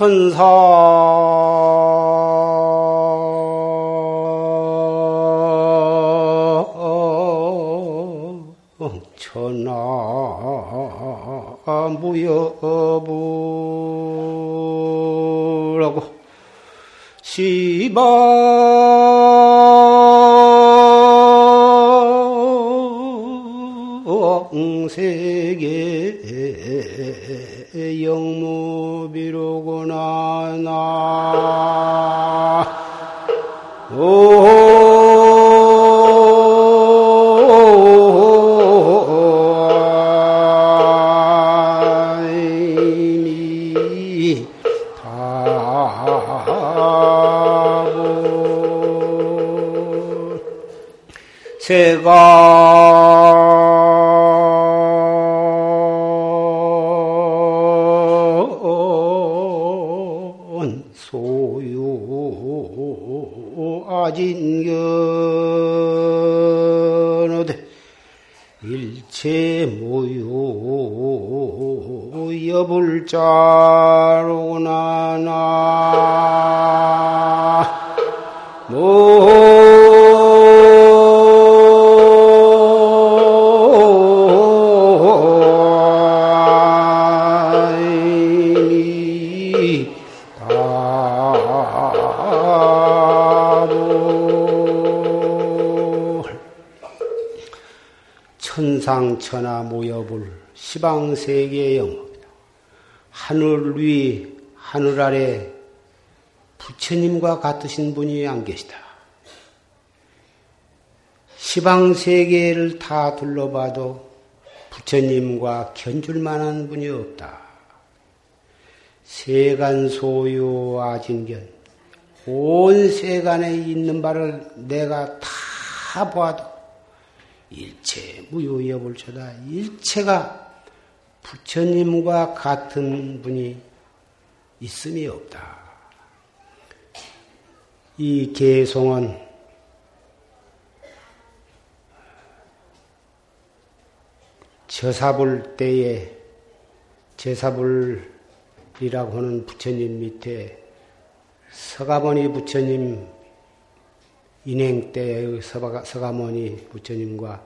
천사. 천하 무여부라고 시방 세계 영 무비로구나 나. 이미 다 천상천하 모여불 시방세계의 영업이다. 하늘 위 하늘 아래 부처님과 같으신 분이 안 계시다. 시방세계를 다 둘러봐도 부처님과 견줄 만한 분이 없다. 세간 소유 아진견 온 세간에 있는 바를 내가 다 보아도 일체 무효여불초다. 일체가 부처님과 같은 분이 있음이 없다. 이 개송은 저사불 때에 제사불이라고 하는 부처님 밑에 서가모니 부처님 인행 때의 서가- 서가모니 부처님과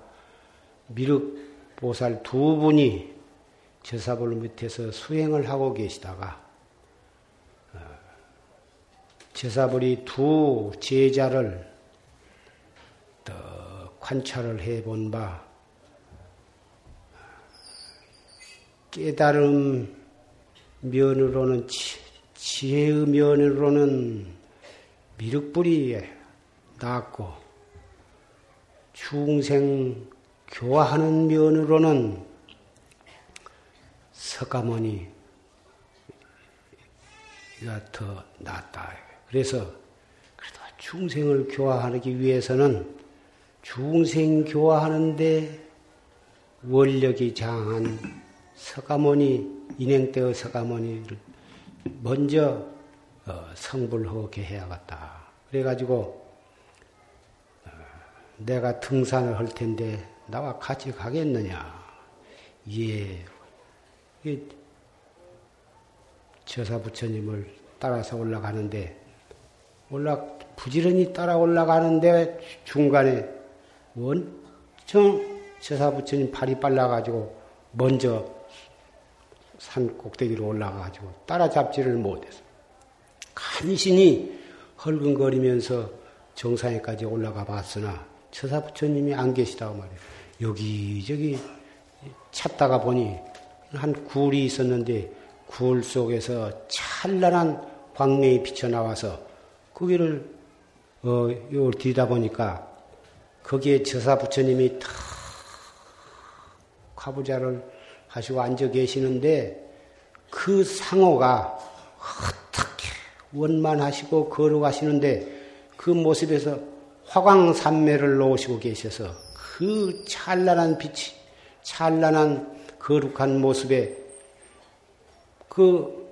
미륵 보살 두 분이 저사불 밑에서 수행을 하고 계시다가 어, 저사불이 두 제자를 더 관찰을 해본 바 깨달음 면으로는 지- 지혜의 면으로는 미륵불이 낫고 중생 교화하는 면으로는 석가모니가 더 낫다. 그래서 그래도 중생을 교화하기 위해서는 중생 교화하는데 원력이 장한 석가모니 인행대의 석가모니를 먼저 어, 성불하게 해야겠다. 그래가지고 어, 내가 등산을 할 텐데 나와 같이 가겠느냐? 예. 이 저사 부처님을 따라서 올라가는데 올라 부지런히 따라 올라가는데 중간에 원청 저사 부처님 팔이 빨라가지고 먼저 산 꼭대기로 올라가가지고 따라잡지를 못해서 간신히 헐근거리면서 정상에까지 올라가 봤으나 처사 부처님이 안 계시다고 말이에요. 여기저기 찾다가 보니 한 굴이 있었는데 굴 속에서 찬란한 광명이 비쳐나와서 거기를 어, 요 뒤다 보니까 거기에 저사 부처님이 탁 화부자를 하시고 앉아 계시는데 그 상호가 어떻게 원만하시고 걸어가시는데 그 모습에서 화광산매를 놓으시고 계셔서 그 찬란한 빛이 찬란한 거룩한 모습에 그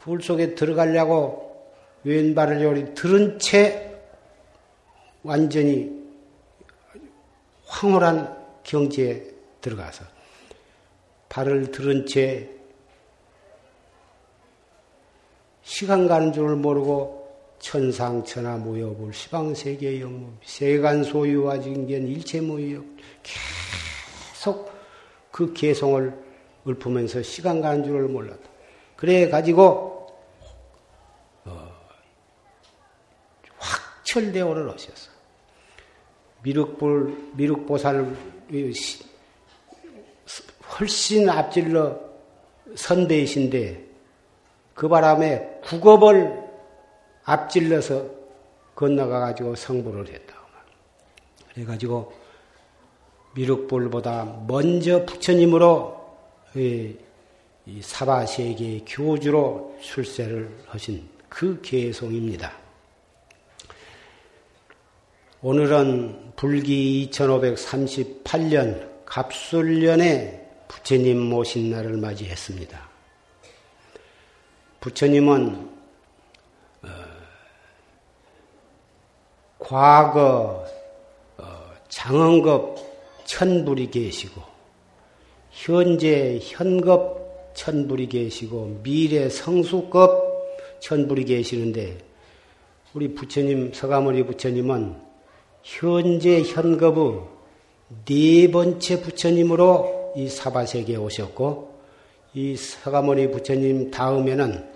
불 속에 들어가려고 왼발을 요리 들은 채 완전히 황홀한 경지에 들어가서 발을 들은 채 시간 가는 줄을 모르고 천상천하 모여볼 시방세계 영무 세간 소유와 진견 일체 모여 계속 그 개성을 읊으면서 시간 가는 줄을 몰랐다. 그래 가지고 어, 확철대오를 하셨어. 미륵불 미륵보살 훨씬 앞질러 선배이신데 그 바람에 국업을 앞질러서 건너가 가지고 성불을 했다. 그래 가지고 미륵불보다 먼저 부처님으로 이 사바 세계의 교주로 출세를 하신 그 개송입니다. 오늘은 불기 2538년 갑술년에 부처님 모신 날을 맞이했습니다. 부처님은 과거 어, 장원급 천불이 계시고 현재 현급 천불이 계시고 미래 성수급 천불이 계시는데 우리 부처님 서가모니 부처님은 현재 현급의 네 번째 부처님으로 이 사바세계에 오셨고 이 서가모니 부처님 다음에는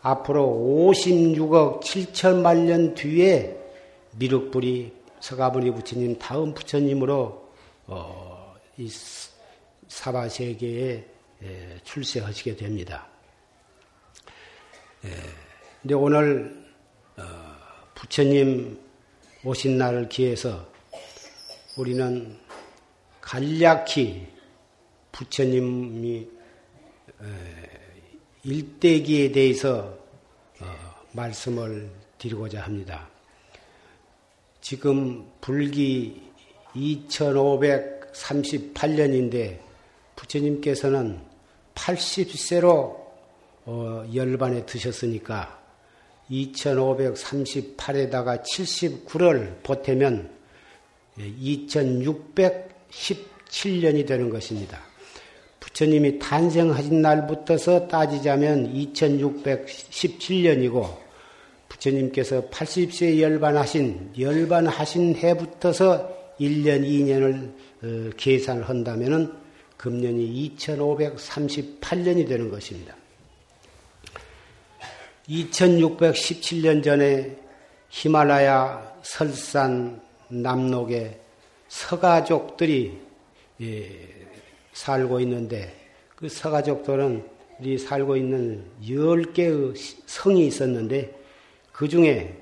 앞으로 56억 7천만 년 뒤에 미륵불이 서가모니 부처님 다음 부처님으로 어, 이 사바 세계에 출세하시게 됩니다. 근데 오늘 어, 부처님 오신 날을 기해서 우리는 간략히 부처님이 일대기에 대해서 어, 말씀을 드리고자 합니다. 지금 불기 2538년인데 부처님께서는 80세로 어, 열반에 드셨으니까 2538에다가 79를 보태면 2617년이 되는 것입니다. 부처님이 탄생하신 날부터서 따지자면 2617년이고 부처님께서 80세 열반하신 열반하신 해부터서 1년 2년을 어, 계산을 한다면은 금년이 2538년이 되는 것입니다. 2617년 전에 히말라야 설산 남록에 서가족들이 예, 살고 있는데 그 서가족들은 이 살고 있는 열 개의 성이 있었는데 그 중에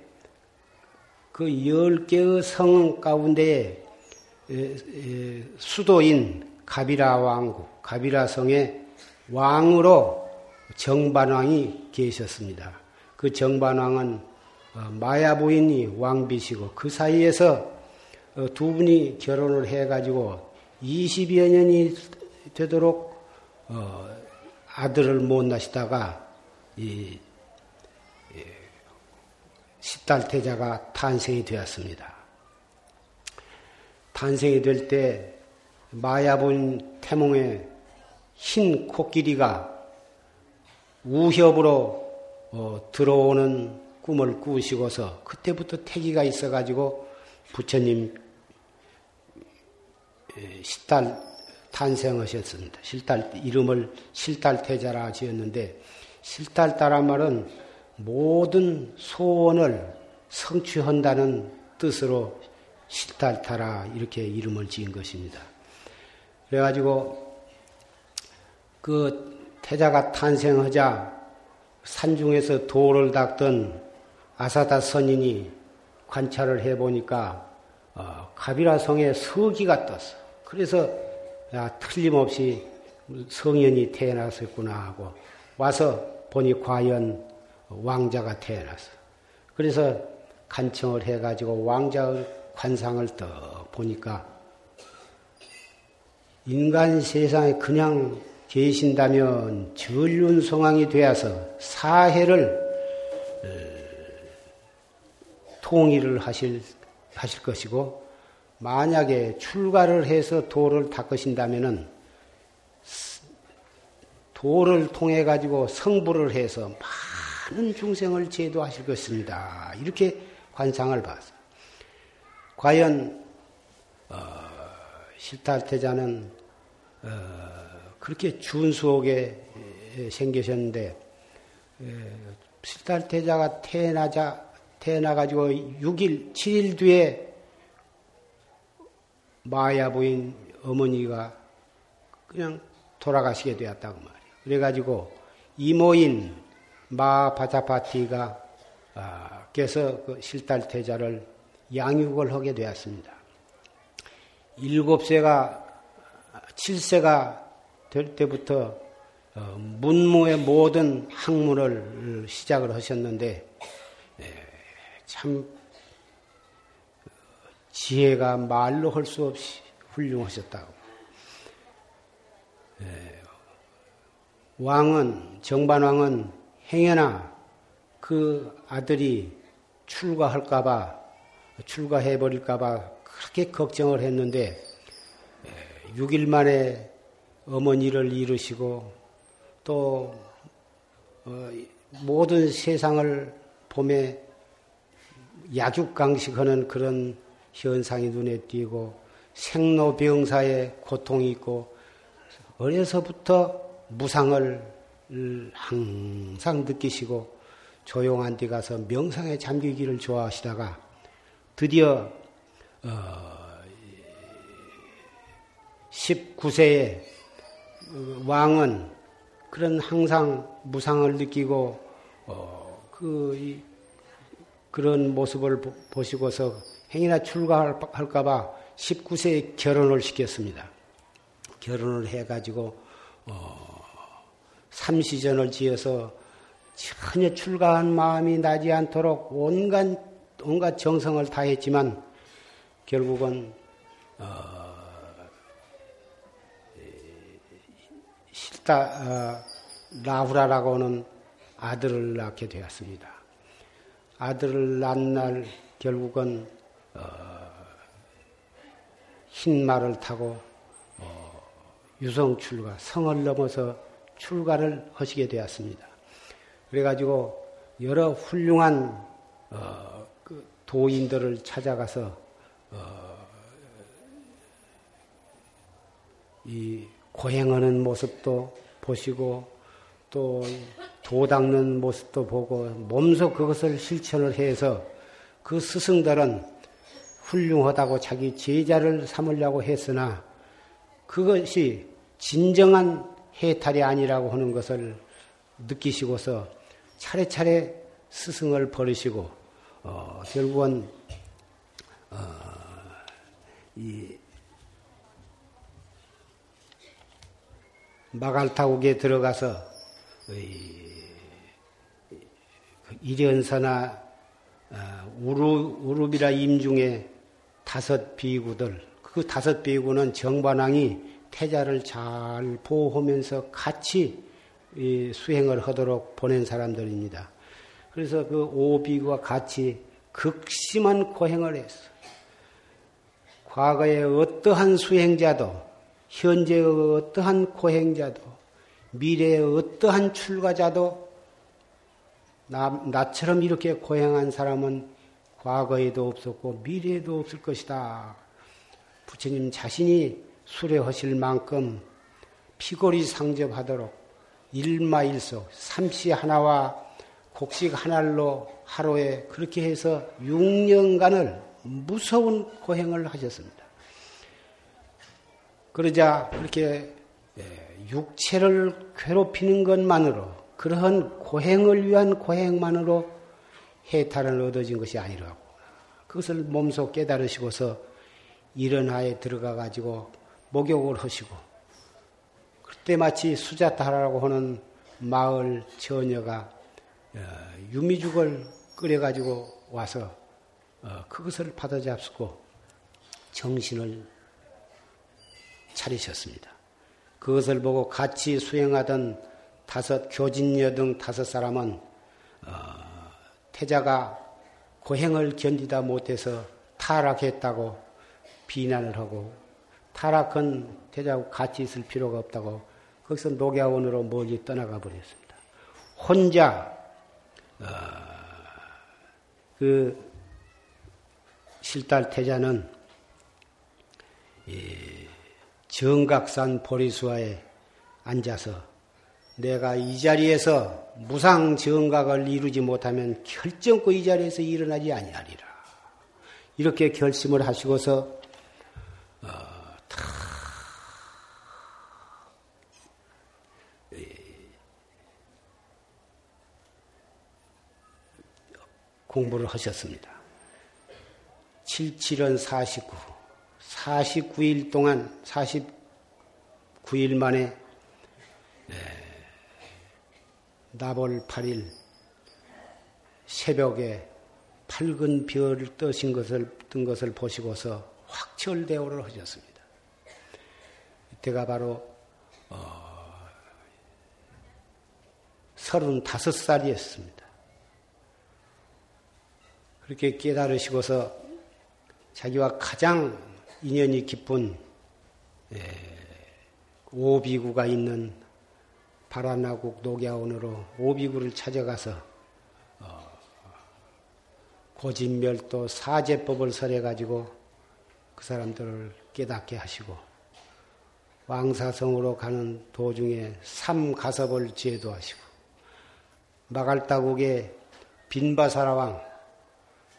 그 열 개의 성 가운데 수도인 가비라 왕국, 가비라 성의 왕으로 정반왕이 계셨습니다. 그 정반왕은 어, 마야 부인이 왕비시고 그 사이에서 어, 두 분이 결혼을 해가지고 20여 년이 되도록 어, 아들을 못 낳시다가 이 십달태자가 탄생이 되었습니다. 탄생이 될 때 마야본 태몽의 흰 코끼리가 우협으로 어, 들어오는 꿈을 꾸시고서 그때부터 태기가 있어가지고 부처님 십달 탄생하셨습니다. 실달 이름을 실달태자라 지었는데 실달따란 말은 모든 소원을 성취한다는 뜻으로 실달타라 이렇게 이름을 지은 것입니다. 그래가지고 그 태자가 탄생하자 산중에서 돌을 닦던 아사다 선인이 관찰을 해보니까 어, 가비라 성에 서기가 떴어. 그래서 야, 틀림없이 성현이 태어났었구나 하고 와서 보니 과연 왕자가 태어났어. 그래서 간청을 해가지고 왕자의 관상을 떠 보니까 인간 세상에 그냥 계신다면 전륜성왕이 되어서 사해를 통일을 하실, 하실 것이고 만약에 출가를 해서 도를 닦으신다면은 도를 통해 가지고 성불을 해서 많은 중생을 제도하실 것입니다. 이렇게 관상을 봐서 과연 어, 실탈태자는 어, 그렇게 준수하게 생기셨는데 실탈태자가 태어나자 태어나 가지고 6일, 7일 뒤에 마야 부인 어머니가 그냥 돌아가시게 되었다고 말이에요. 그래가지고 이모인 마바자파티가 아, 께서 그 실달태자를 양육을 하게 되었습니다. 일곱 세가 칠세가 될 때부터 어, 문무의 모든 학문을 시작을 하셨는데 참 지혜가 말로 할 수 없이 훌륭하셨다고. 왕은 정반왕은 행여나 그 아들이 출가할까봐 출가해버릴까봐 그렇게 걱정을 했는데 6일 만에 어머니를 잃으시고 또 어, 모든 세상을 봄에 약육강식하는 그런 현상이 눈에 띄고 생로병사의 고통이 있고 어려서부터 무상을 항상 느끼시고 조용한 데 가서 명상에 잠기기를 좋아하시다가 드디어 어 19세에 왕은 그런 항상 무상을 느끼고 어, 그 그런 모습을 보시고서 행이나 출가할까봐 19세에 결혼을 시켰습니다. 결혼을 해가지고 어, 삼시전을 지어서 전혀 출가한 마음이 나지 않도록 온갖 온갖 정성을 다했지만 결국은 어, 실다 어, 라후라라고 하는 아들을 낳게 되었습니다. 아들을 낳은 날 결국은 어, 흰 말을 타고 어, 유성 출가, 성을 넘어서 출가를 하시게 되었습니다. 그래가지고 여러 훌륭한 어, 그 도인들을 찾아가서 어, 이 고행하는 모습도 보시고 또 도 닦는 모습도 보고 몸소 그것을 실천을 해서 그 스승들은 훌륭하다고 자기 제자를 삼으려고 했으나 그것이 진정한 해탈이 아니라고 하는 것을 느끼시고서 차례차례 스승을 버리시고 어, 결국은 어, 이 마갈타국에 들어가서 이련사나 어, 우루, 우루비라 임중에 다섯 비구들, 그 다섯 비구는 정반왕이 태자를 잘 보호하면서 같이 수행을 하도록 보낸 사람들입니다. 그래서 그 오비구와 같이 극심한 고행을 했어. 과거에 어떠한 수행자도 현재의 어떠한 고행자도 미래의 어떠한 출가자도 나, 나처럼 이렇게 고행한 사람은 과거에도 없었고 미래에도 없을 것이다. 부처님 자신이 수레하실 만큼 피골이 상접하도록 일마일소 삼시 하나와 곡식 하나로 하루에 그렇게 해서 6년간을 무서운 고행을 하셨습니다. 그러자 그렇게 예, 육체를 괴롭히는 것만으로 그러한 고행을 위한 고행만으로 해탈을 얻어진 것이 아니라고 그것을 몸소 깨달으시고서 일어나에 들어가 가지고 목욕을 하시고 그때 마치 수자타라고 하는 마을 처녀가 어, 유미죽을 끓여 가지고 와서 어, 그것을 받아 잡수고 정신을 차리셨습니다. 그것을 보고 같이 수행하던 다섯 교진여 등 다섯 사람은 어, 태자가 고행을 견디다 못해서 타락했다고 비난을 하고 타락한 태자하고 같이 있을 필요가 없다고 거기서 녹야원으로 멀리 떠나가 버렸습니다. 혼자 그 실달 태자는 정각산 보리수화에 앉아서 내가 이 자리에서 무상 정각을 이루지 못하면 결정코 이 자리에서 일어나지 아니하리라. 이렇게 결심을 하시고서 공부를 하셨습니다. 77은 49. 49일 동안, 49일 만에 나벌 8일 새벽에 밝은 별을 떠신 것을 뜬 것을 보시고서 확철대오를 하셨습니다. 이때가 바로 어, 35살이었습니다. 그렇게 깨달으시고서 자기와 가장 인연이 깊은 오비구가 있는 바라나국 녹야원으로 오비구를 찾아가서 어, 고진멸도 사제법을 설해 가지고 그 사람들을 깨닫게 하시고 왕사성으로 가는 도중에 삼가섭을 제도하시고 마갈다국의 빈바사라왕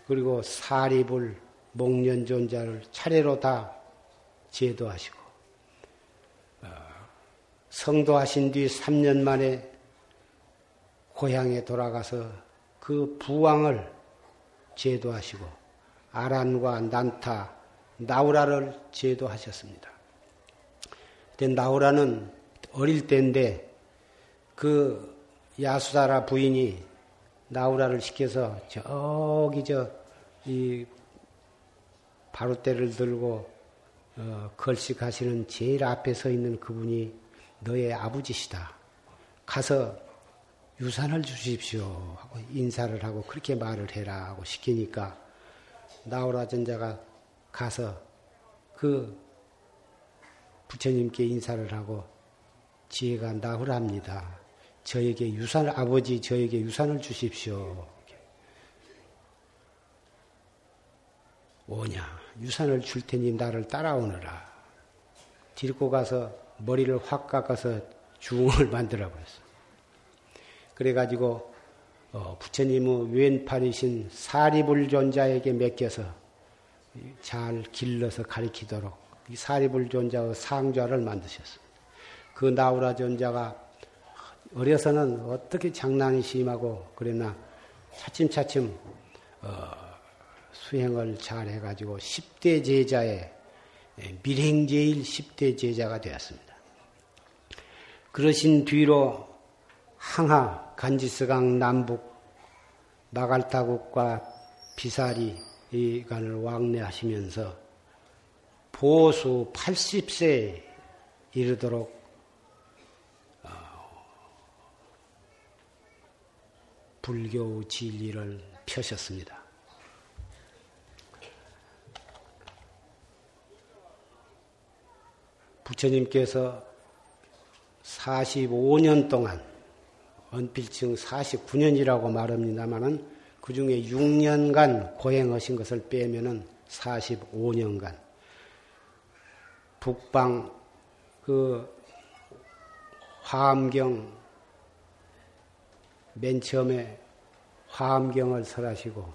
그리고 사리불 목련존자를 차례로 다 제도하시고 성도하신 뒤 3년 만에 고향에 돌아가서 그 부왕을 제도하시고 아란과 난타, 나우라를 제도하셨습니다. 그때 나우라는 어릴 때인데 그 야수다라 부인이 나우라를 시켜서 저기 저 이 바로대를 들고 어, 걸식하시는 제일 앞에 서 있는 그분이 너의 아버지시다. 가서 유산을 주십시오. 하고 인사를 하고 그렇게 말을 해라. 하고 시키니까 나오라 전자가 가서 그 부처님께 인사를 하고 지혜가 나오랍니다. 저에게 유산, 아버지 저에게 유산을 주십시오. 오냐. 유산을 줄 테니 나를 따라오너라. 데리고 가서 머리를 확 깎아서 중을 만들어 버렸어. 그래가지고 어, 부처님의 왼팔이신 사리불존자에게 맡겨서 잘 길러서 가리키도록 이 사리불존자의 상좌를 만드셨습니다. 그 나우라 존자가 어려서는 어떻게 장난이 심하고 그랬나 차츰차츰 어, 수행을 잘 해가지고 10대 제자의 밀행제일 10대 제자가 되었습니다. 그러신 뒤로 항하 간지스강 남북 마갈타국과 비사리 이 간을 왕래하시면서 보수 80세에 이르도록 불교 진리를 펴셨습니다. 부처님께서 45년 동안 언필층 49년이라고 말합니다만은 그 중에 6년간 고행하신 것을 빼면은 45년간 북방 그 화엄경 맨 처음에 화엄경을 설하시고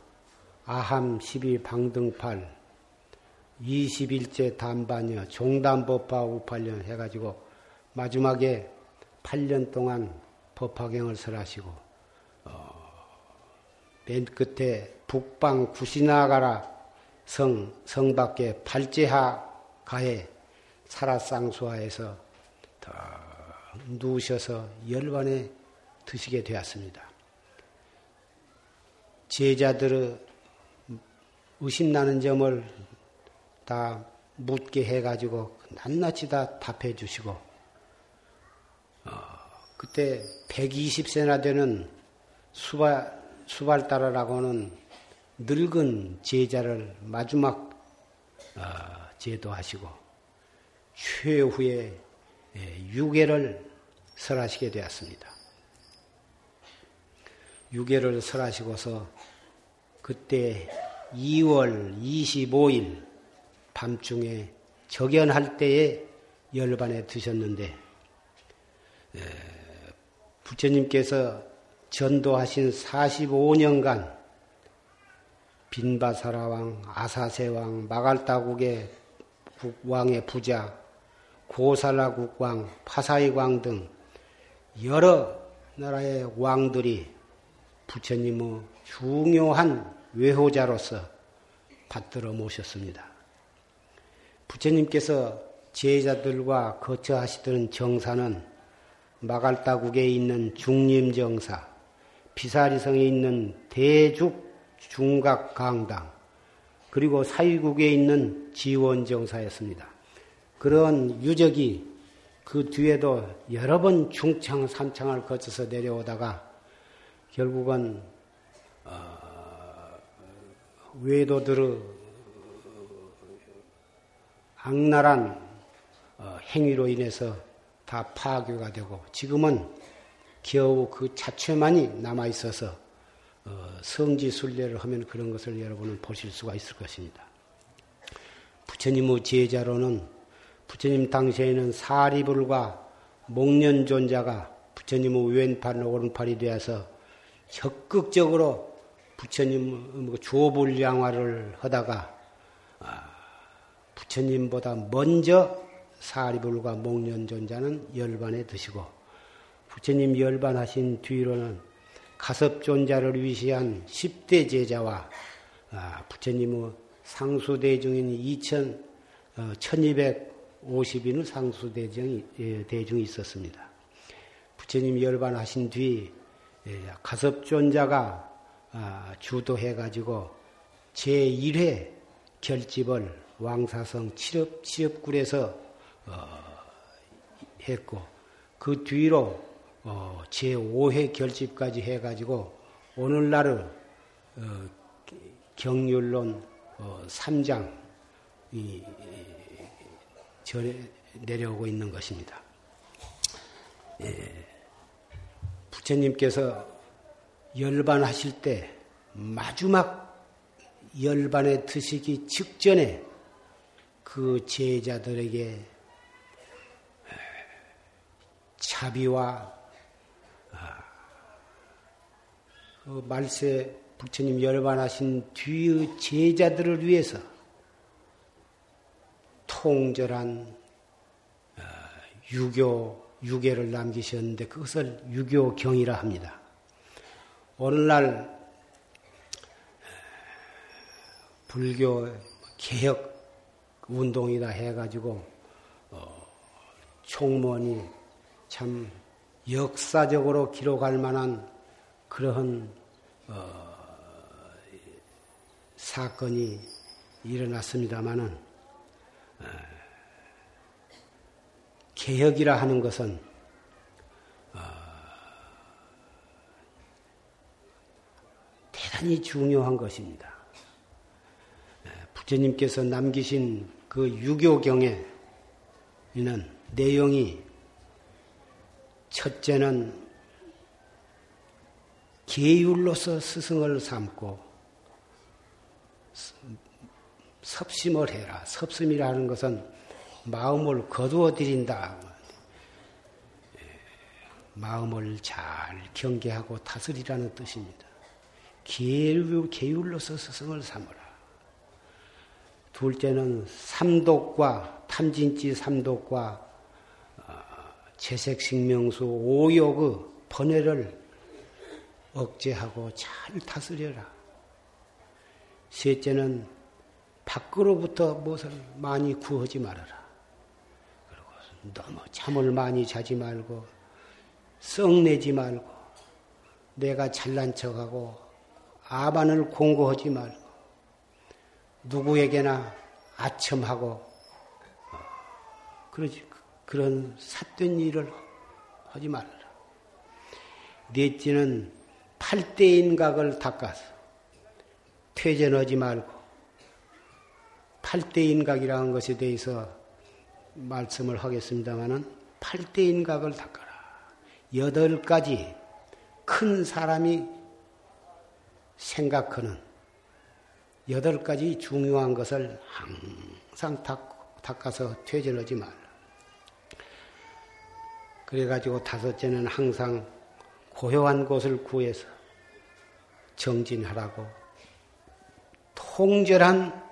아함 12 방등팔 21제 담반여 종단법화 우팔련 해가지고 마지막에 8년 동안 법화경을 설하시고 어, 맨 끝에 북방 구시나가라 성, 성 밖에 발제하 가에 사라쌍수하에서 누우셔서 열반에 드시게 되었습니다. 제자들의 의심나는 점을 다 묻게 해가지고 낱낱이 다 답해 주시고 그때 120세나 되는 수발, 수발따라라고는 늙은 제자를 마지막 어, 제도하시고 최후에 예, 유계를 설하시게 되었습니다. 유계를 설하시고서 그때 2월 25일 밤중에 적연할 때에 열반에 드셨는데 부처님께서 전도하신 45년간 빈바사라왕, 아사세왕, 마갈다국의 국왕의 부자, 고살라 국왕, 파사이왕 등 여러 나라의 왕들이 부처님의 중요한 외호자로서 받들어 모셨습니다. 부처님께서 제자들과 거처하시던 정사는 마갈다국에 있는 중림정사, 비사리성에 있는 대죽 중각강당, 그리고 사위국에 있는 지원정사였습니다. 그런 유적이 그 뒤에도 여러 번 중창, 삼창을 거쳐서 내려오다가 결국은 어, 외도들의 악랄한 어, 행위로 인해서 다 파괴가 되고 지금은 겨우 그 자체만이 남아 있어서 어, 성지 순례를 하면 그런 것을 여러분은 보실 수가 있을 것입니다. 부처님의 제자로는 부처님 당시에는 사리불과 목련존자가 부처님의 왼팔 오른팔이 되어서 적극적으로 부처님 조불 양화를 하다가 아, 부처님보다 먼저 사리불과 목련존자는 열반에 드시고 부처님 열반하신 뒤로는 가섭존자를 위시한 10대 제자와 아, 부처님의 상수대중인 2000, 1250인의 상수대중이 예, 대중이 있었습니다. 부처님 열반하신 뒤 예, 가섭존자가 아, 주도해가지고 제1회 결집을 왕사성 칠업, 칠업굴에서 어, 했고 그 뒤로 어, 제5회 결집까지 해가지고 오늘날의 어, 경률론 어, 3장 이, 절에 내려오고 있는 것입니다. 예. 부처님께서 열반하실 때 마지막 열반에 드시기 직전에 그 제자들에게 자비와 아, 그 말세 부처님 열반하신 뒤의 제자들을 위해서 통절한 아, 유교 유계를 남기셨는데 그것을 유교경이라 합니다. 오늘날 불교 개혁 운동이다 해가지고 어, 총무원이 참 역사적으로 기록할 만한 그러한 어, 사건이 일어났습니다마는 어, 개혁이라 하는 것은 어, 대단히 중요한 것입니다. 부처님께서 남기신 그 유교경에는 내용이 첫째는 계율로서 스승을 삼고 섭심을 해라. 섭심이라는 것은 마음을 거두어 드린다. 마음을 잘 경계하고 다스리라는 뜻입니다. 계율, 계율로서 스승을 삼어라. 둘째는 삼독과 탐진치 삼독과 어, 채색식명수 오욕의 번뇌를 억제하고 잘 다스려라. 셋째는 밖으로부터 무엇을 많이 구하지 말아라. 너무 잠을 많이 자지 말고 썩내지 말고 내가 잘난 척하고 아반을 공고하지 말고 누구에게나 아첨하고 그러지 그런 삿된 일을 하지 말라. 넷째는 팔대인각을 닦아서 퇴전하지 말고 팔대인각이라는 것에 대해서 말씀을 하겠습니다마는 팔대인각을 닦아라. 여덟 가지 큰 사람이 생각하는 여덟 가지 중요한 것을 항상 닦, 닦아서 퇴전하지 말라. 그래가지고 다섯째는 항상 고요한 곳을 구해서 정진하라고 통절한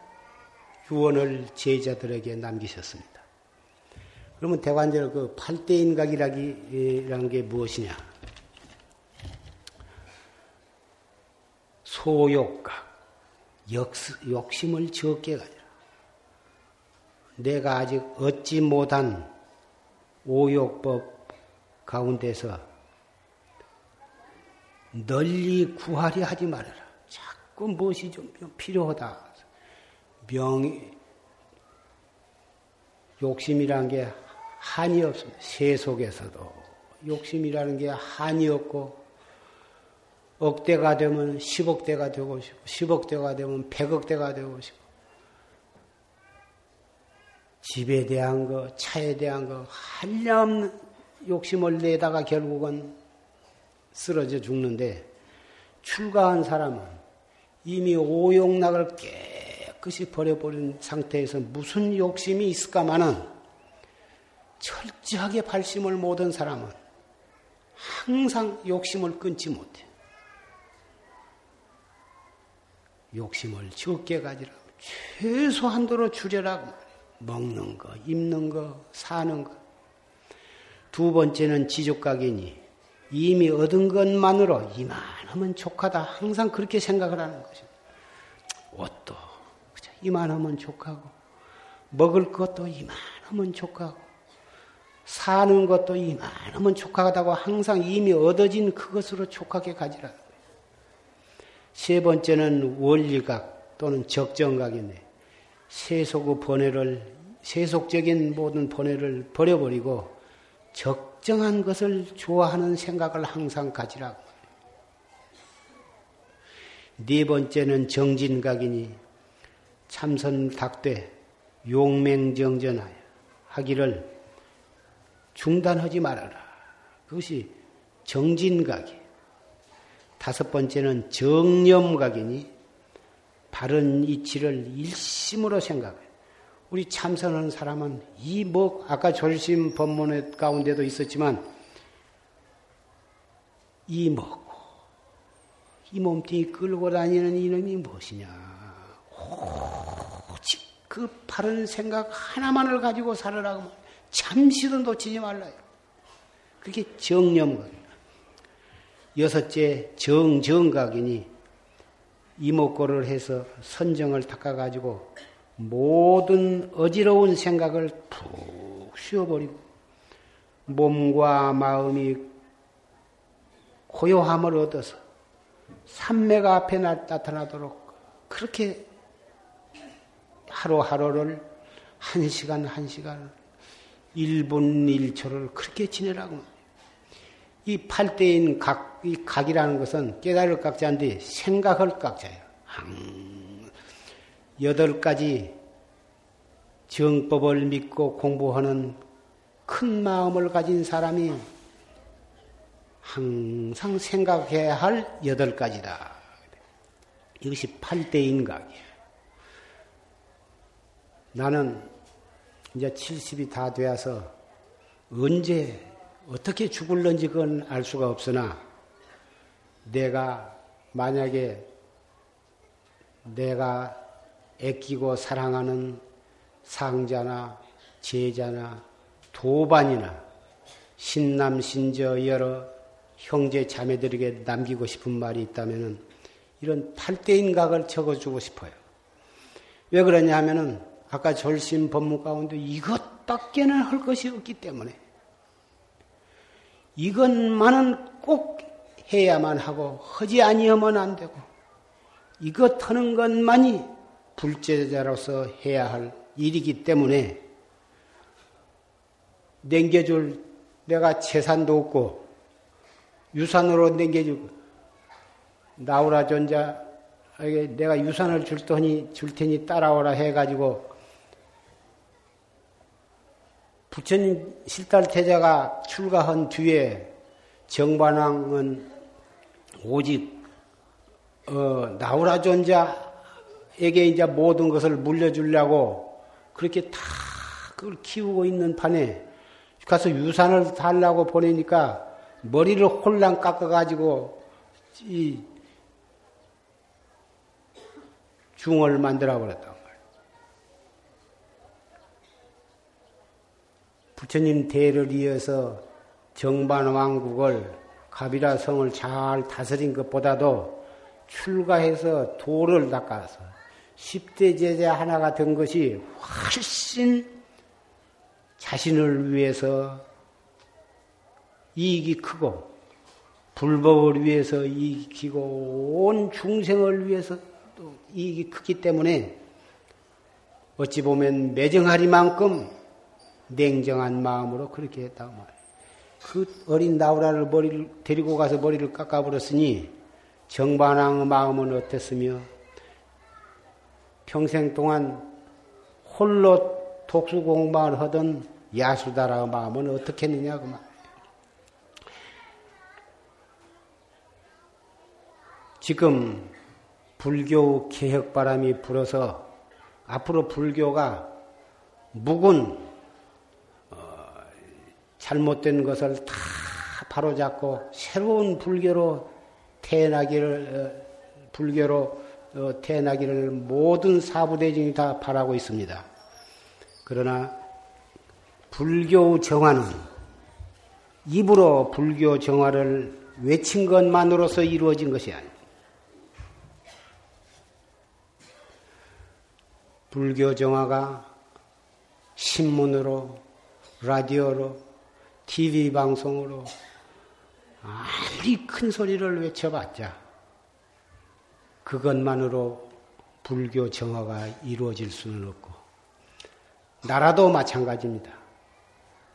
유언을 제자들에게 남기셨습니다. 그러면 대관절 그 팔대인각이라는 게 무엇이냐? 소욕각, 욕 심을 적게 가지라. 내가 아직 얻지 못한 오욕법 가운데서 널리 구하려 하지 말아라. 자꾸 무엇이 좀 필요하다. 명이, 욕심이란 게 한이 없습니다. 세속에서도 욕심이라는 게 한이 없고, 억대가 되면 10억대가 되고 싶고, 10억대가 되면 100억대가 되고 싶고, 집에 대한 거, 차에 대한 거, 한량없는 욕심을 내다가 결국은 쓰러져 죽는데, 출가한 사람은 이미 오용락을 깨끗이 버려버린 상태에서 무슨 욕심이 있을까마는 철저하게 발심을 못한 사람은 항상 욕심을 끊지 못해. 욕심을 적게 가지라. 최소한도로 줄여라고 먹는 거, 입는 거, 사는 거. 두 번째는 지족각이니 이미 얻은 것만으로 이만하면 족하다. 항상 그렇게 생각을 하는 것입니다. 옷도 이만하면 족하고 먹을 것도 이만하면 족하고 사는 것도 이만하면 족하다고 항상 이미 얻어진 그것으로 족하게 가지라. 세 번째는 원리각 또는 적정각인데 세속의 번뇌를 세속적인 모든 번뇌를 버려버리고 적정한 것을 좋아하는 생각을 항상 가지라고. 네 번째는 정진각이니 참선 닥되 용맹정전하여 하기를 중단하지 말아라. 그것이 정진각이. 다섯 번째는 정념각이니 바른 이치를 일심으로 생각해. 우리 참선하는 사람은 이 뭐 아까 졸심 법문의 가운데도 있었지만 이 먹고 이 몸뚱이 끌고 다니는 이놈이 무엇이냐? 오직 그 바른 생각 하나만을 가지고 살아라고 잠시도 놓치지 말라요. 그게 정념각이야. 여섯째 정정각이니 이목고를 해서 선정을 닦아가지고 모든 어지러운 생각을 푹 쉬어버리고 몸과 마음이 고요함을 얻어서 삼매가 앞에 나타나도록 그렇게 하루하루를 한 시간 한 시간 1분 1초를 그렇게 지내라고. 이 팔대인 각, 이 각이라는 것은 깨달을 각자인데 생각을 각자예요. 여덟 가지 정법을 믿고 공부하는 큰 마음을 가진 사람이 항상 생각해야 할 여덟 가지다. 이것이 팔대인각이에요. 나는 이제 70이 다 되어서 언제 어떻게 죽을런지 그건 알 수가 없으나 내가 만약에 내가 애끼고 사랑하는 상자나 제자나 도반이나 신남 신저 여러 형제 자매들에게 남기고 싶은 말이 있다면은 이런 팔대인각을 적어주고 싶어요. 왜 그러냐 하면은 아까 절심 법문 가운데 이것밖에는 할 것이 없기 때문에 이것만은 꼭 해야만 하고 하지 아니하면 안 되고 이것 하는 것만이 불제자로서 해야 할 일이기 때문에 냉겨줄 내가 재산도 없고 유산으로 냉겨주고 나오라 존자에게 내가 유산을 줄 테니 줄 테니 따라오라 해가지고 부처님 실달 태자가 출가한 뒤에 정반왕은 오직 어, 나오라 존자 에게 이제 모든 것을 물려주려고 그렇게 다 그걸 키우고 있는 판에 가서 유산을 달라고 보내니까 머리를 홀랑 깎아가지고 이 중을 만들어 버렸단 말이에요. 부처님 대를 이어서 정반왕국을 가비라 성을 잘 다스린 것보다도 출가해서 도를 닦아서 10대 제자 하나가 된 것이 훨씬 자신을 위해서 이익이 크고 불법을 위해서 이익이 크고 온 중생을 위해서 또 이익이 크기 때문에 어찌 보면 매정하리만큼 냉정한 마음으로 그렇게 했다고 말이에요. 그 어린 나우라를 머리를 데리고 가서 머리를 깎아버렸으니 정반왕의 마음은 어땠으며 평생 동안 홀로 독수 공방을 하던 야수다라의 마음은 어떻게 했느냐 그 말. 지금 불교 개혁 바람이 불어서 앞으로 불교가 묵은 어, 잘못된 것을 다 바로잡고 새로운 불교로 태어나기를 어, 불교로 어, 태어나기를 모든 사부대중이 다 바라고 있습니다. 그러나 불교 정화는 입으로 불교 정화를 외친 것만으로서 이루어진 것이 아닙니다. 불교 정화가 신문으로, 라디오로, TV 방송으로 아무리 큰 소리를 외쳐봤자 그것만으로 불교 정화가 이루어질 수는 없고 나라도 마찬가지입니다.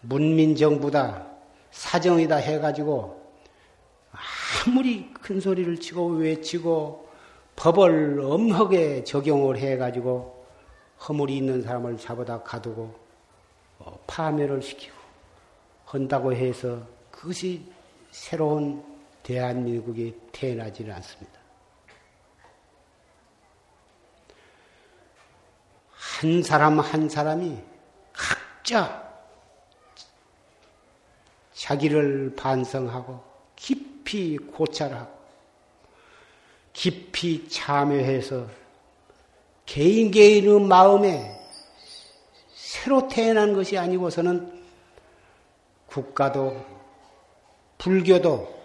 문민정부다 사정이다 해가지고 아무리 큰 소리를 치고 외치고 법을 엄하게 적용을 해가지고 허물이 있는 사람을 잡아다 가두고 어, 파멸을 시키고 한다고 해서 그것이 새로운 대한민국이 태어나지는 않습니다. 한 사람 한 사람이 각자 자기를 반성하고 깊이 고찰하고 깊이 참여해서 개인 개인의 마음에 새로 태어난 것이 아니고서는 국가도 불교도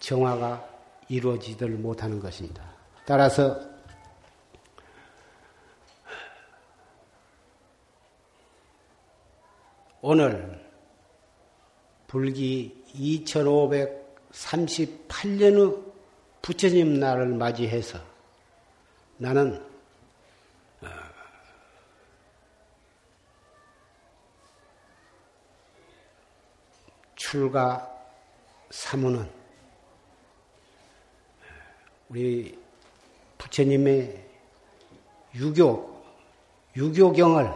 정화가 이루어지들 못하는 것입니다. 따라서 오늘 불기 2538년의 부처님 날을 맞이해서 나는 출가 사무는 우리 부처님의 유교, 유교경을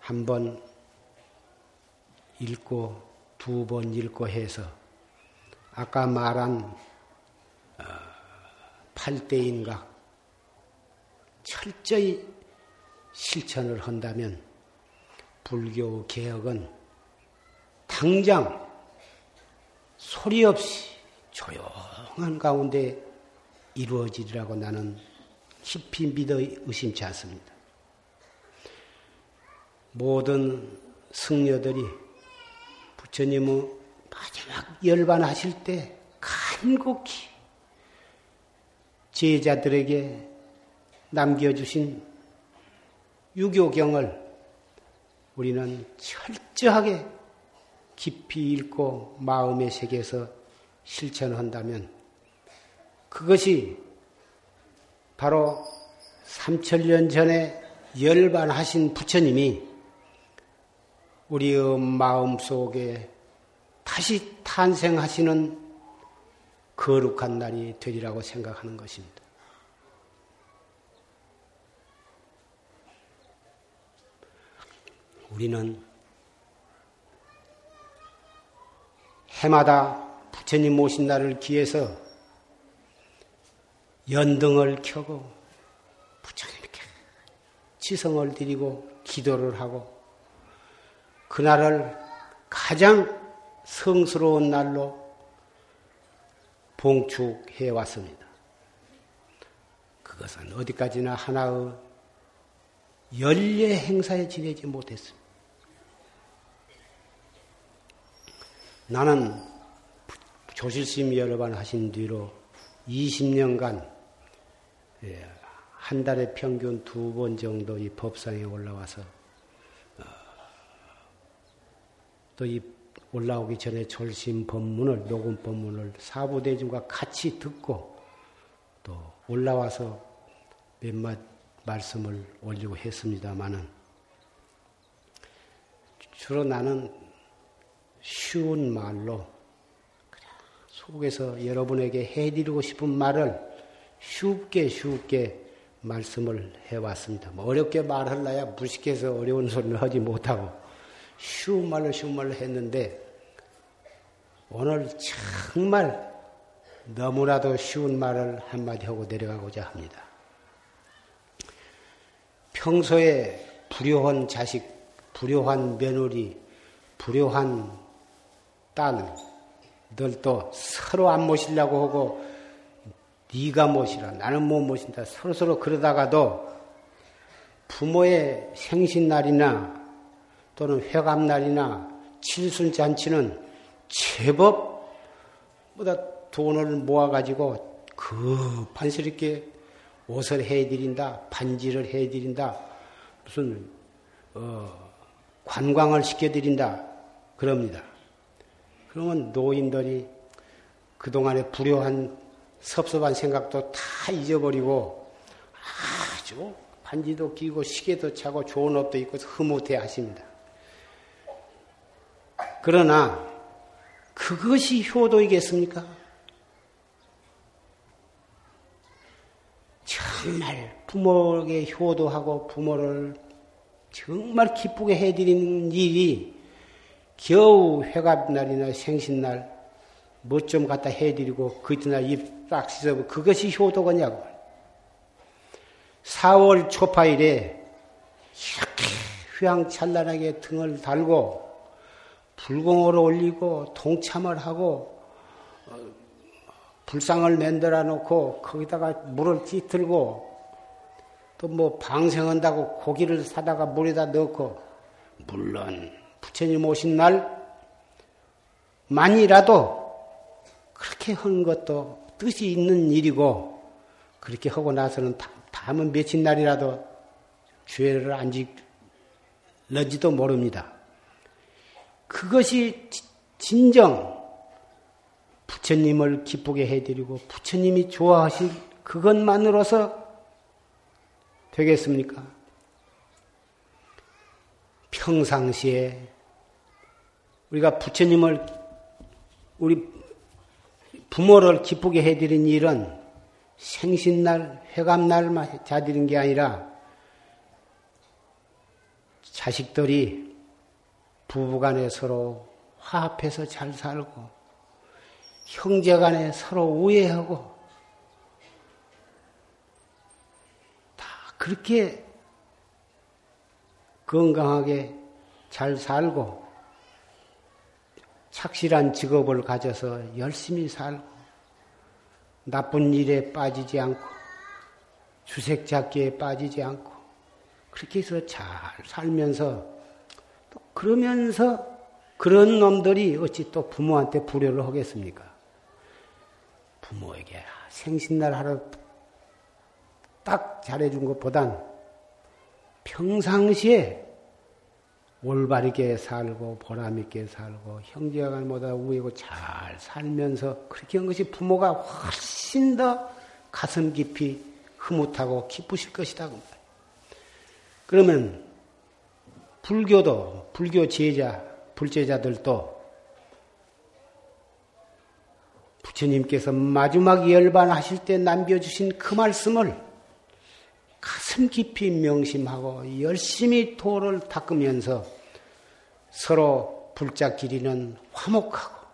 한 번 읽고 두 번 읽고 해서 아까 말한 8대인각 철저히 실천을 한다면 불교 개혁은 당장 소리 없이 조용한 가운데 이루어지리라고 나는 깊이 믿어 의심치 않습니다. 모든 승려들이 부처님의 마지막 열반하실 때 간곡히 제자들에게 남겨주신 유교경을 우리는 철저하게 깊이 읽고 마음의 세계에서 실천한다면 그것이 바로 3천년 전에 열반하신 부처님이 우리의 마음 속에 다시 탄생하시는 거룩한 날이 되리라고 생각하는 것입니다. 우리는 해마다 부처님 모신 날을 기해서 연등을 켜고 부처님께 지성을 드리고 기도를 하고 그날을 가장 성스러운 날로 봉축해 왔습니다. 그것은 어디까지나 하나의 연례 행사에 지내지 못했습니다. 나는 조실심 여러 번 하신 뒤로 20년간 예, 한 달에 평균 두 번 정도 이 법상에 올라와서 어, 또이 올라오기 전에 졸심 법문을 녹음 법문을 사부대중과 같이 듣고 또 올라와서 몇맛 말씀을 올리고 했습니다마는 주로 나는 쉬운 말로 속에서 여러분에게 해드리고 싶은 말을 쉽게 쉽게 말씀을 해왔습니다. 뭐 어렵게 말하려야 무식해서 어려운 소리를 하지 못하고 쉬운 말로 쉬운 말로 했는데 오늘 정말 너무나도 쉬운 말을 한마디 하고 내려가고자 합니다. 평소에 불효한 자식, 불효한 며느리, 불효한 딸들도 서로 안 모시려고 하고 네가 모시라 나는 못 모신다 서로 서로 그러다가도 부모의 생신날이나 또는 회감날이나 칠순 잔치는 제법 보다 돈을 모아가지고 급한스럽게 옷을 해드린다, 반지를 해드린다, 무슨 어, 관광을 시켜드린다 그럽니다. 그러면 노인들이 그동안에 불효한 섭섭한 생각도 다 잊어버리고 아주 반지도 끼고 시계도 차고 좋은 옷도 입고 흐뭇해 하십니다. 그러나 그것이 효도이겠습니까? 정말 부모에게 효도하고 부모를 정말 기쁘게 해드리는 일이 겨우 회갑날이나 생신날 뭐 좀 갖다 해드리고 그 이튿날 입 딱 씻어 그것이 효도거냐고. 4월 초파일에 이렇게 휘황찬란하게 등을 달고 불공을 올리고 동참을 하고 어, 불상을 만들어 놓고 거기다가 물을 찌틀고 또 뭐 방생한다고 고기를 사다가 물에다 넣고 물론 부처님 오신 날만이라도 그렇게 한 것도 뜻이 있는 일이고 그렇게 하고 나서는 다음은 며칠 날이라도 죄를 안 지는지도 모릅니다. 그것이 진정 부처님을 기쁘게 해드리고 부처님이 좋아하실 그것만으로서 되겠습니까? 평상시에 우리가 부처님을 우리 부모를 기쁘게 해드린 일은 생신날, 회감날만 자드린 게 아니라 자식들이 부부간에 서로 화합해서 잘 살고 형제간에 서로 우애하고 다 그렇게 건강하게 잘 살고 착실한 직업을 가져서 열심히 살고 나쁜 일에 빠지지 않고 주색 잡기에 빠지지 않고 그렇게 해서 잘 살면서 그러면서 그런 놈들이 어찌 또 부모한테 불효를 하겠습니까? 부모에게 생신날 하루 딱 잘해준 것보단 평상시에 올바르게 살고 보람있게 살고 형제간보다 우애고 잘 살면서 그렇게 한 것이 부모가 훨씬 더 가슴 깊이 흐뭇하고 기쁘실 것이다. 그러면 불교도, 불교 제자, 불제자들도 부처님께서 마지막 열반하실 때 남겨주신 그 말씀을 가슴 깊이 명심하고 열심히 도를 닦으면서 서로 불짝끼리는 화목하고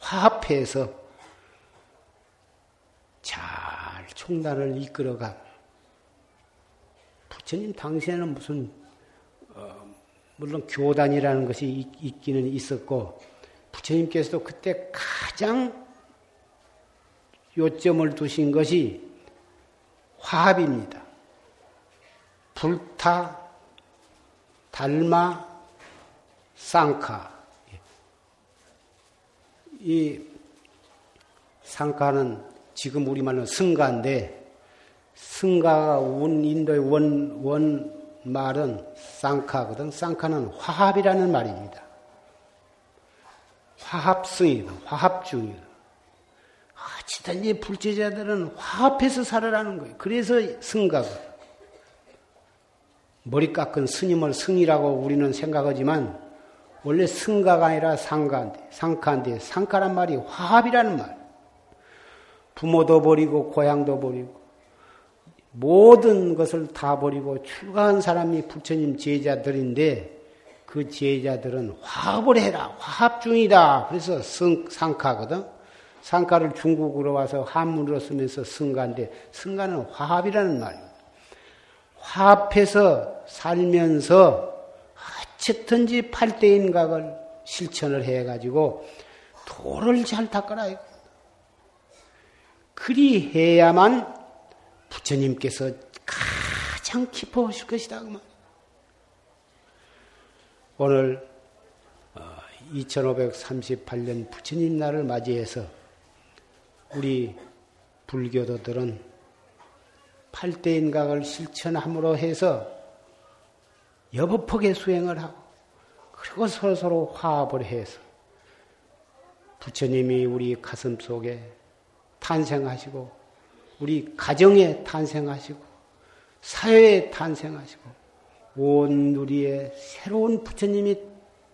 화합해서 잘 총단을 이끌어가 부처님 당시에는 무슨 어, 물론 교단이라는 것이 있, 기는 있었고 부처님께서도 그때 가장 요점을 두신 것이 화합입니다. 불타, 달마, 쌍카. 이 상카는 지금 우리말로 승가인데 승가가 원 인도의 원, 원 말은 쌍카거든. 쌍카는 화합이라는 말입니다. 화합승이다. 화합중이다. 어찌든지 불제자들은 화합해서 살아라는 거예요. 그래서 승가거든. 머리 깎은 스님을 승이라고 우리는 생각하지만 원래 승가가 아니라 상가인데, 상카인데, 상카란 말이 화합이라는 말. 부모도 버리고, 고향도 버리고, 모든 것을 다 버리고 출가한 사람이 부처님 제자들인데, 그 제자들은 화합을 해라. 화합 중이다. 그래서 승, 상카거든. 상카를 중국으로 와서 한문으로 쓰면서 승가인데, 승가는 화합이라는 말이에요. 화합해서 살면서 어쨌든지 팔대인각을 실천을 해가지고 도를 잘 닦아라. 그리 해야만 부처님께서 가장 기뻐하실 것이다. 그 오늘 2538년 어, 부처님 날을 맞이해서 우리 불교도들은 팔대인각을 실천함으로 해서 여법하게 수행을 하고 그리고 서로 서로 화합을 해서 부처님이 우리 가슴 속에 탄생하시고 우리 가정에 탄생하시고 사회에 탄생하시고 온 누리에 새로운 부처님이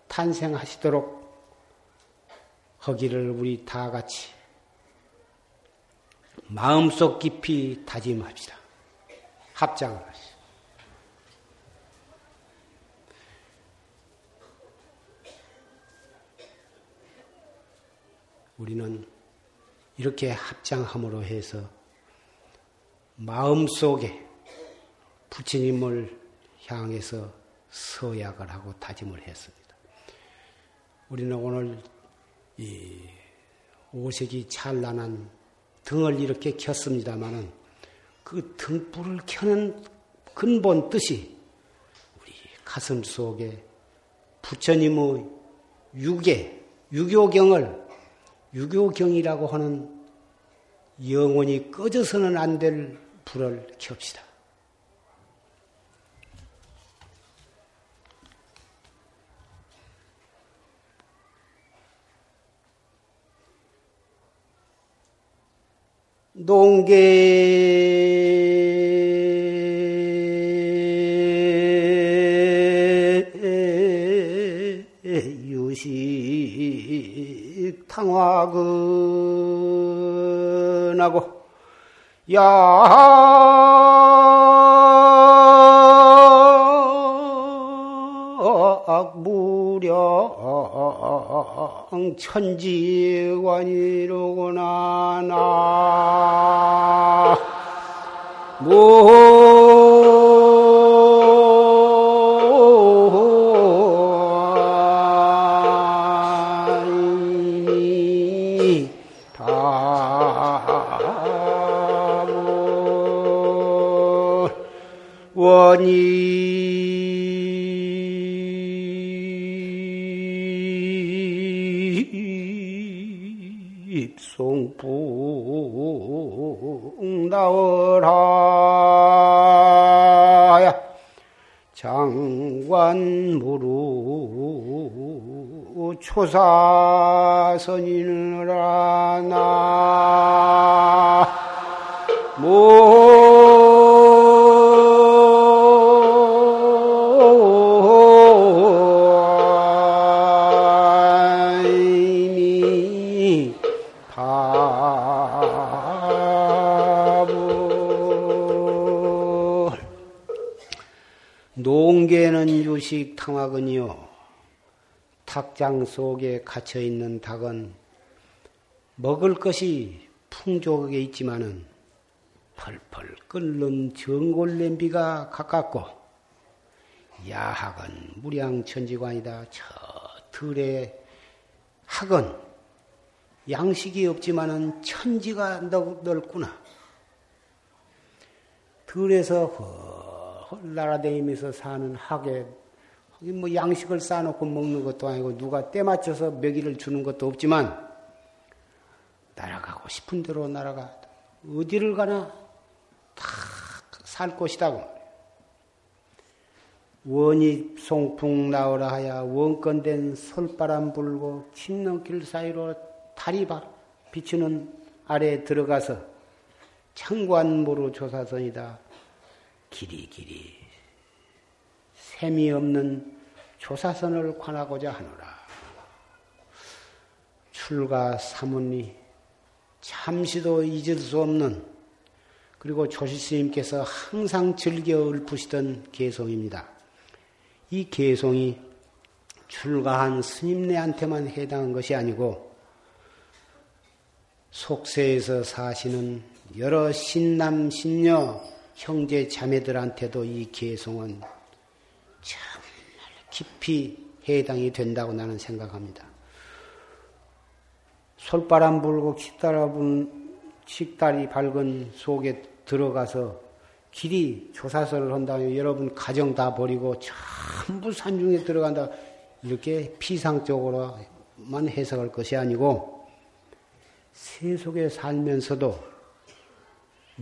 탄생하시도록 허기를 우리 다 같이 마음속 깊이 다짐합시다. 합장을 하시다. 우리는 이렇게 합장함으로 해서 마음속에 부처님을 향해서 서약을 하고 다짐을 했습니다. 우리는 오늘 이 오색이 찬란한 등을 이렇게 켰습니다마는 그 등불을 켜는 근본 뜻이 우리 가슴 속에 부처님의 유계, 유교경을 유교경이라고 하는 영원히 꺼져서는 안 될 불을 켭시다. 농계 상화근하고 약무령 천지관이로구나 나 초사선이라 나. 농 닭장 속에 갇혀 있는 닭은 먹을 것이 풍족하게 있지만은 펄펄 끓는 정골 냄비가 가깝고 야학은 무량천지관이다. 저 들의 학은 양식이 없지만은 천지가 넓구나. 들에서 날아다니면서 사는 학에 뭐 양식을 쌓아놓고 먹는 것도 아니고 누가 때 맞춰서 먹이를 주는 것도 없지만 날아가고 싶은 대로 날아가 어디를 가나 다 살 곳이다고. 원이 송풍 나오라 하야 원건된 솔바람 불고 흰넘길 사이로 달이 비추는 아래에 들어가서 창관모로 조사선이다. 길이 길이 셈이 없는 조사선을 관하고자 하노라. 출가 사문이 잠시도 잊을 수 없는 그리고 조실스님께서 항상 즐겨 읊으시던 개송입니다. 이 개송이 출가한 스님네한테만 해당한 것이 아니고 속세에서 사시는 여러 신남 신녀 형제 자매들한테도 이 개송은 깊이 해당이 된다고 나는 생각합니다. 솔바람 불고 식달이 밝은 속에 들어가서 길이 조사설을 한다면 여러분 가정 다 버리고 전부 산중에 들어간다 이렇게 피상적으로만 해석할 것이 아니고 세속에 살면서도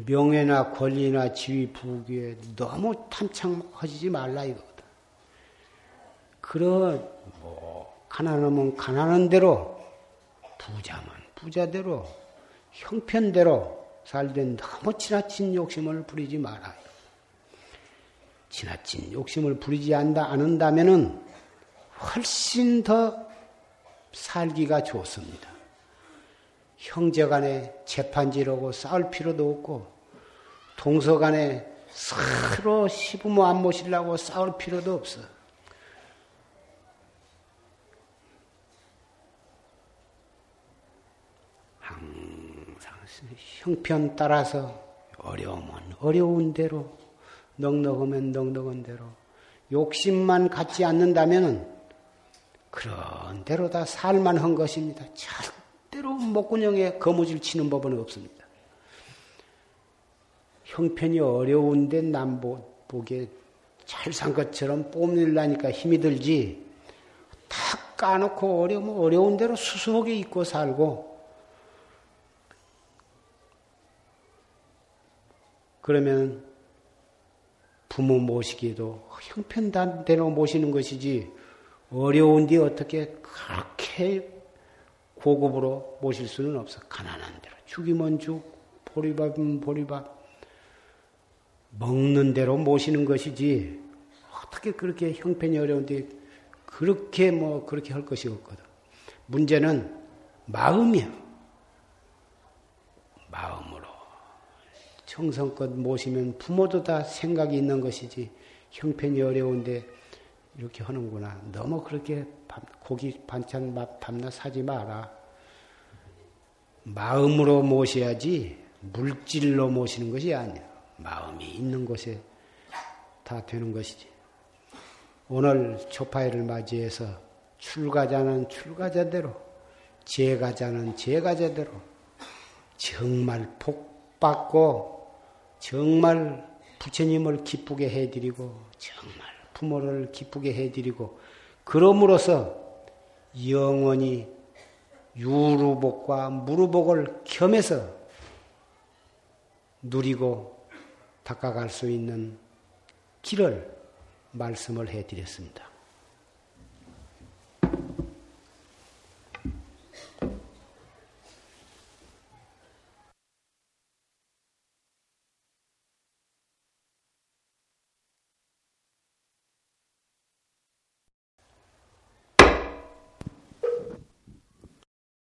명예나 권리나 지위 부귀에 너무 탐창하지 말라 이거다. 그런 뭐 가난하면 가난한 대로 부자면 부자대로 형편대로 살된 너무 지나친 욕심을 부리지 말아요. 지나친 욕심을 부리지 않는다면은 훨씬 더 살기가 좋습니다. 형제 간에 재판지르고 싸울 필요도 없고, 동서 간에 서로 시부모 안 모시려고 싸울 필요도 없어. 형편 따라서 어려우면 어려운 대로, 넉넉하면 넉넉한 대로, 욕심만 갖지 않는다면 그런 대로 다 살만한 것입니다. 절대로 목구멍에 거무줄 치는 법은 없습니다. 형편이 어려운데 남 보기에 잘 산 것처럼 뽐내려니까 힘이 들지, 다 까놓고 어려우면 어려운 대로 수수하게 입고 살고, 그러면 부모 모시기도 형편단대로 모시는 것이지 어려운데 어떻게 그렇게 고급으로 모실 수는 없어. 가난한 대로. 죽이면 죽, 보리밥은 보리밥. 먹는 대로 모시는 것이지 어떻게 그렇게 형편이 어려운데 그렇게 뭐 그렇게 할 것이 없거든. 문제는 마음이야. 마음으로. 정성껏 모시면 부모도 다 생각이 있는 것이지 형편이 어려운데 이렇게 하는구나. 너무 그렇게 고기 반찬 밤낮 사지 마라. 마음으로 모셔야지 물질로 모시는 것이 아니야. 마음이 있는 곳에 다 되는 것이지. 오늘 초파일을 맞이해서 출가자는 출가자대로, 제가자는 제가자대로 정말 복 받고 정말 부처님을 기쁘게 해드리고 정말 부모를 기쁘게 해드리고 그럼으로써 영원히 유루복과 무루복을 겸해서 누리고 닦아갈 수 있는 길을 말씀을 해드렸습니다.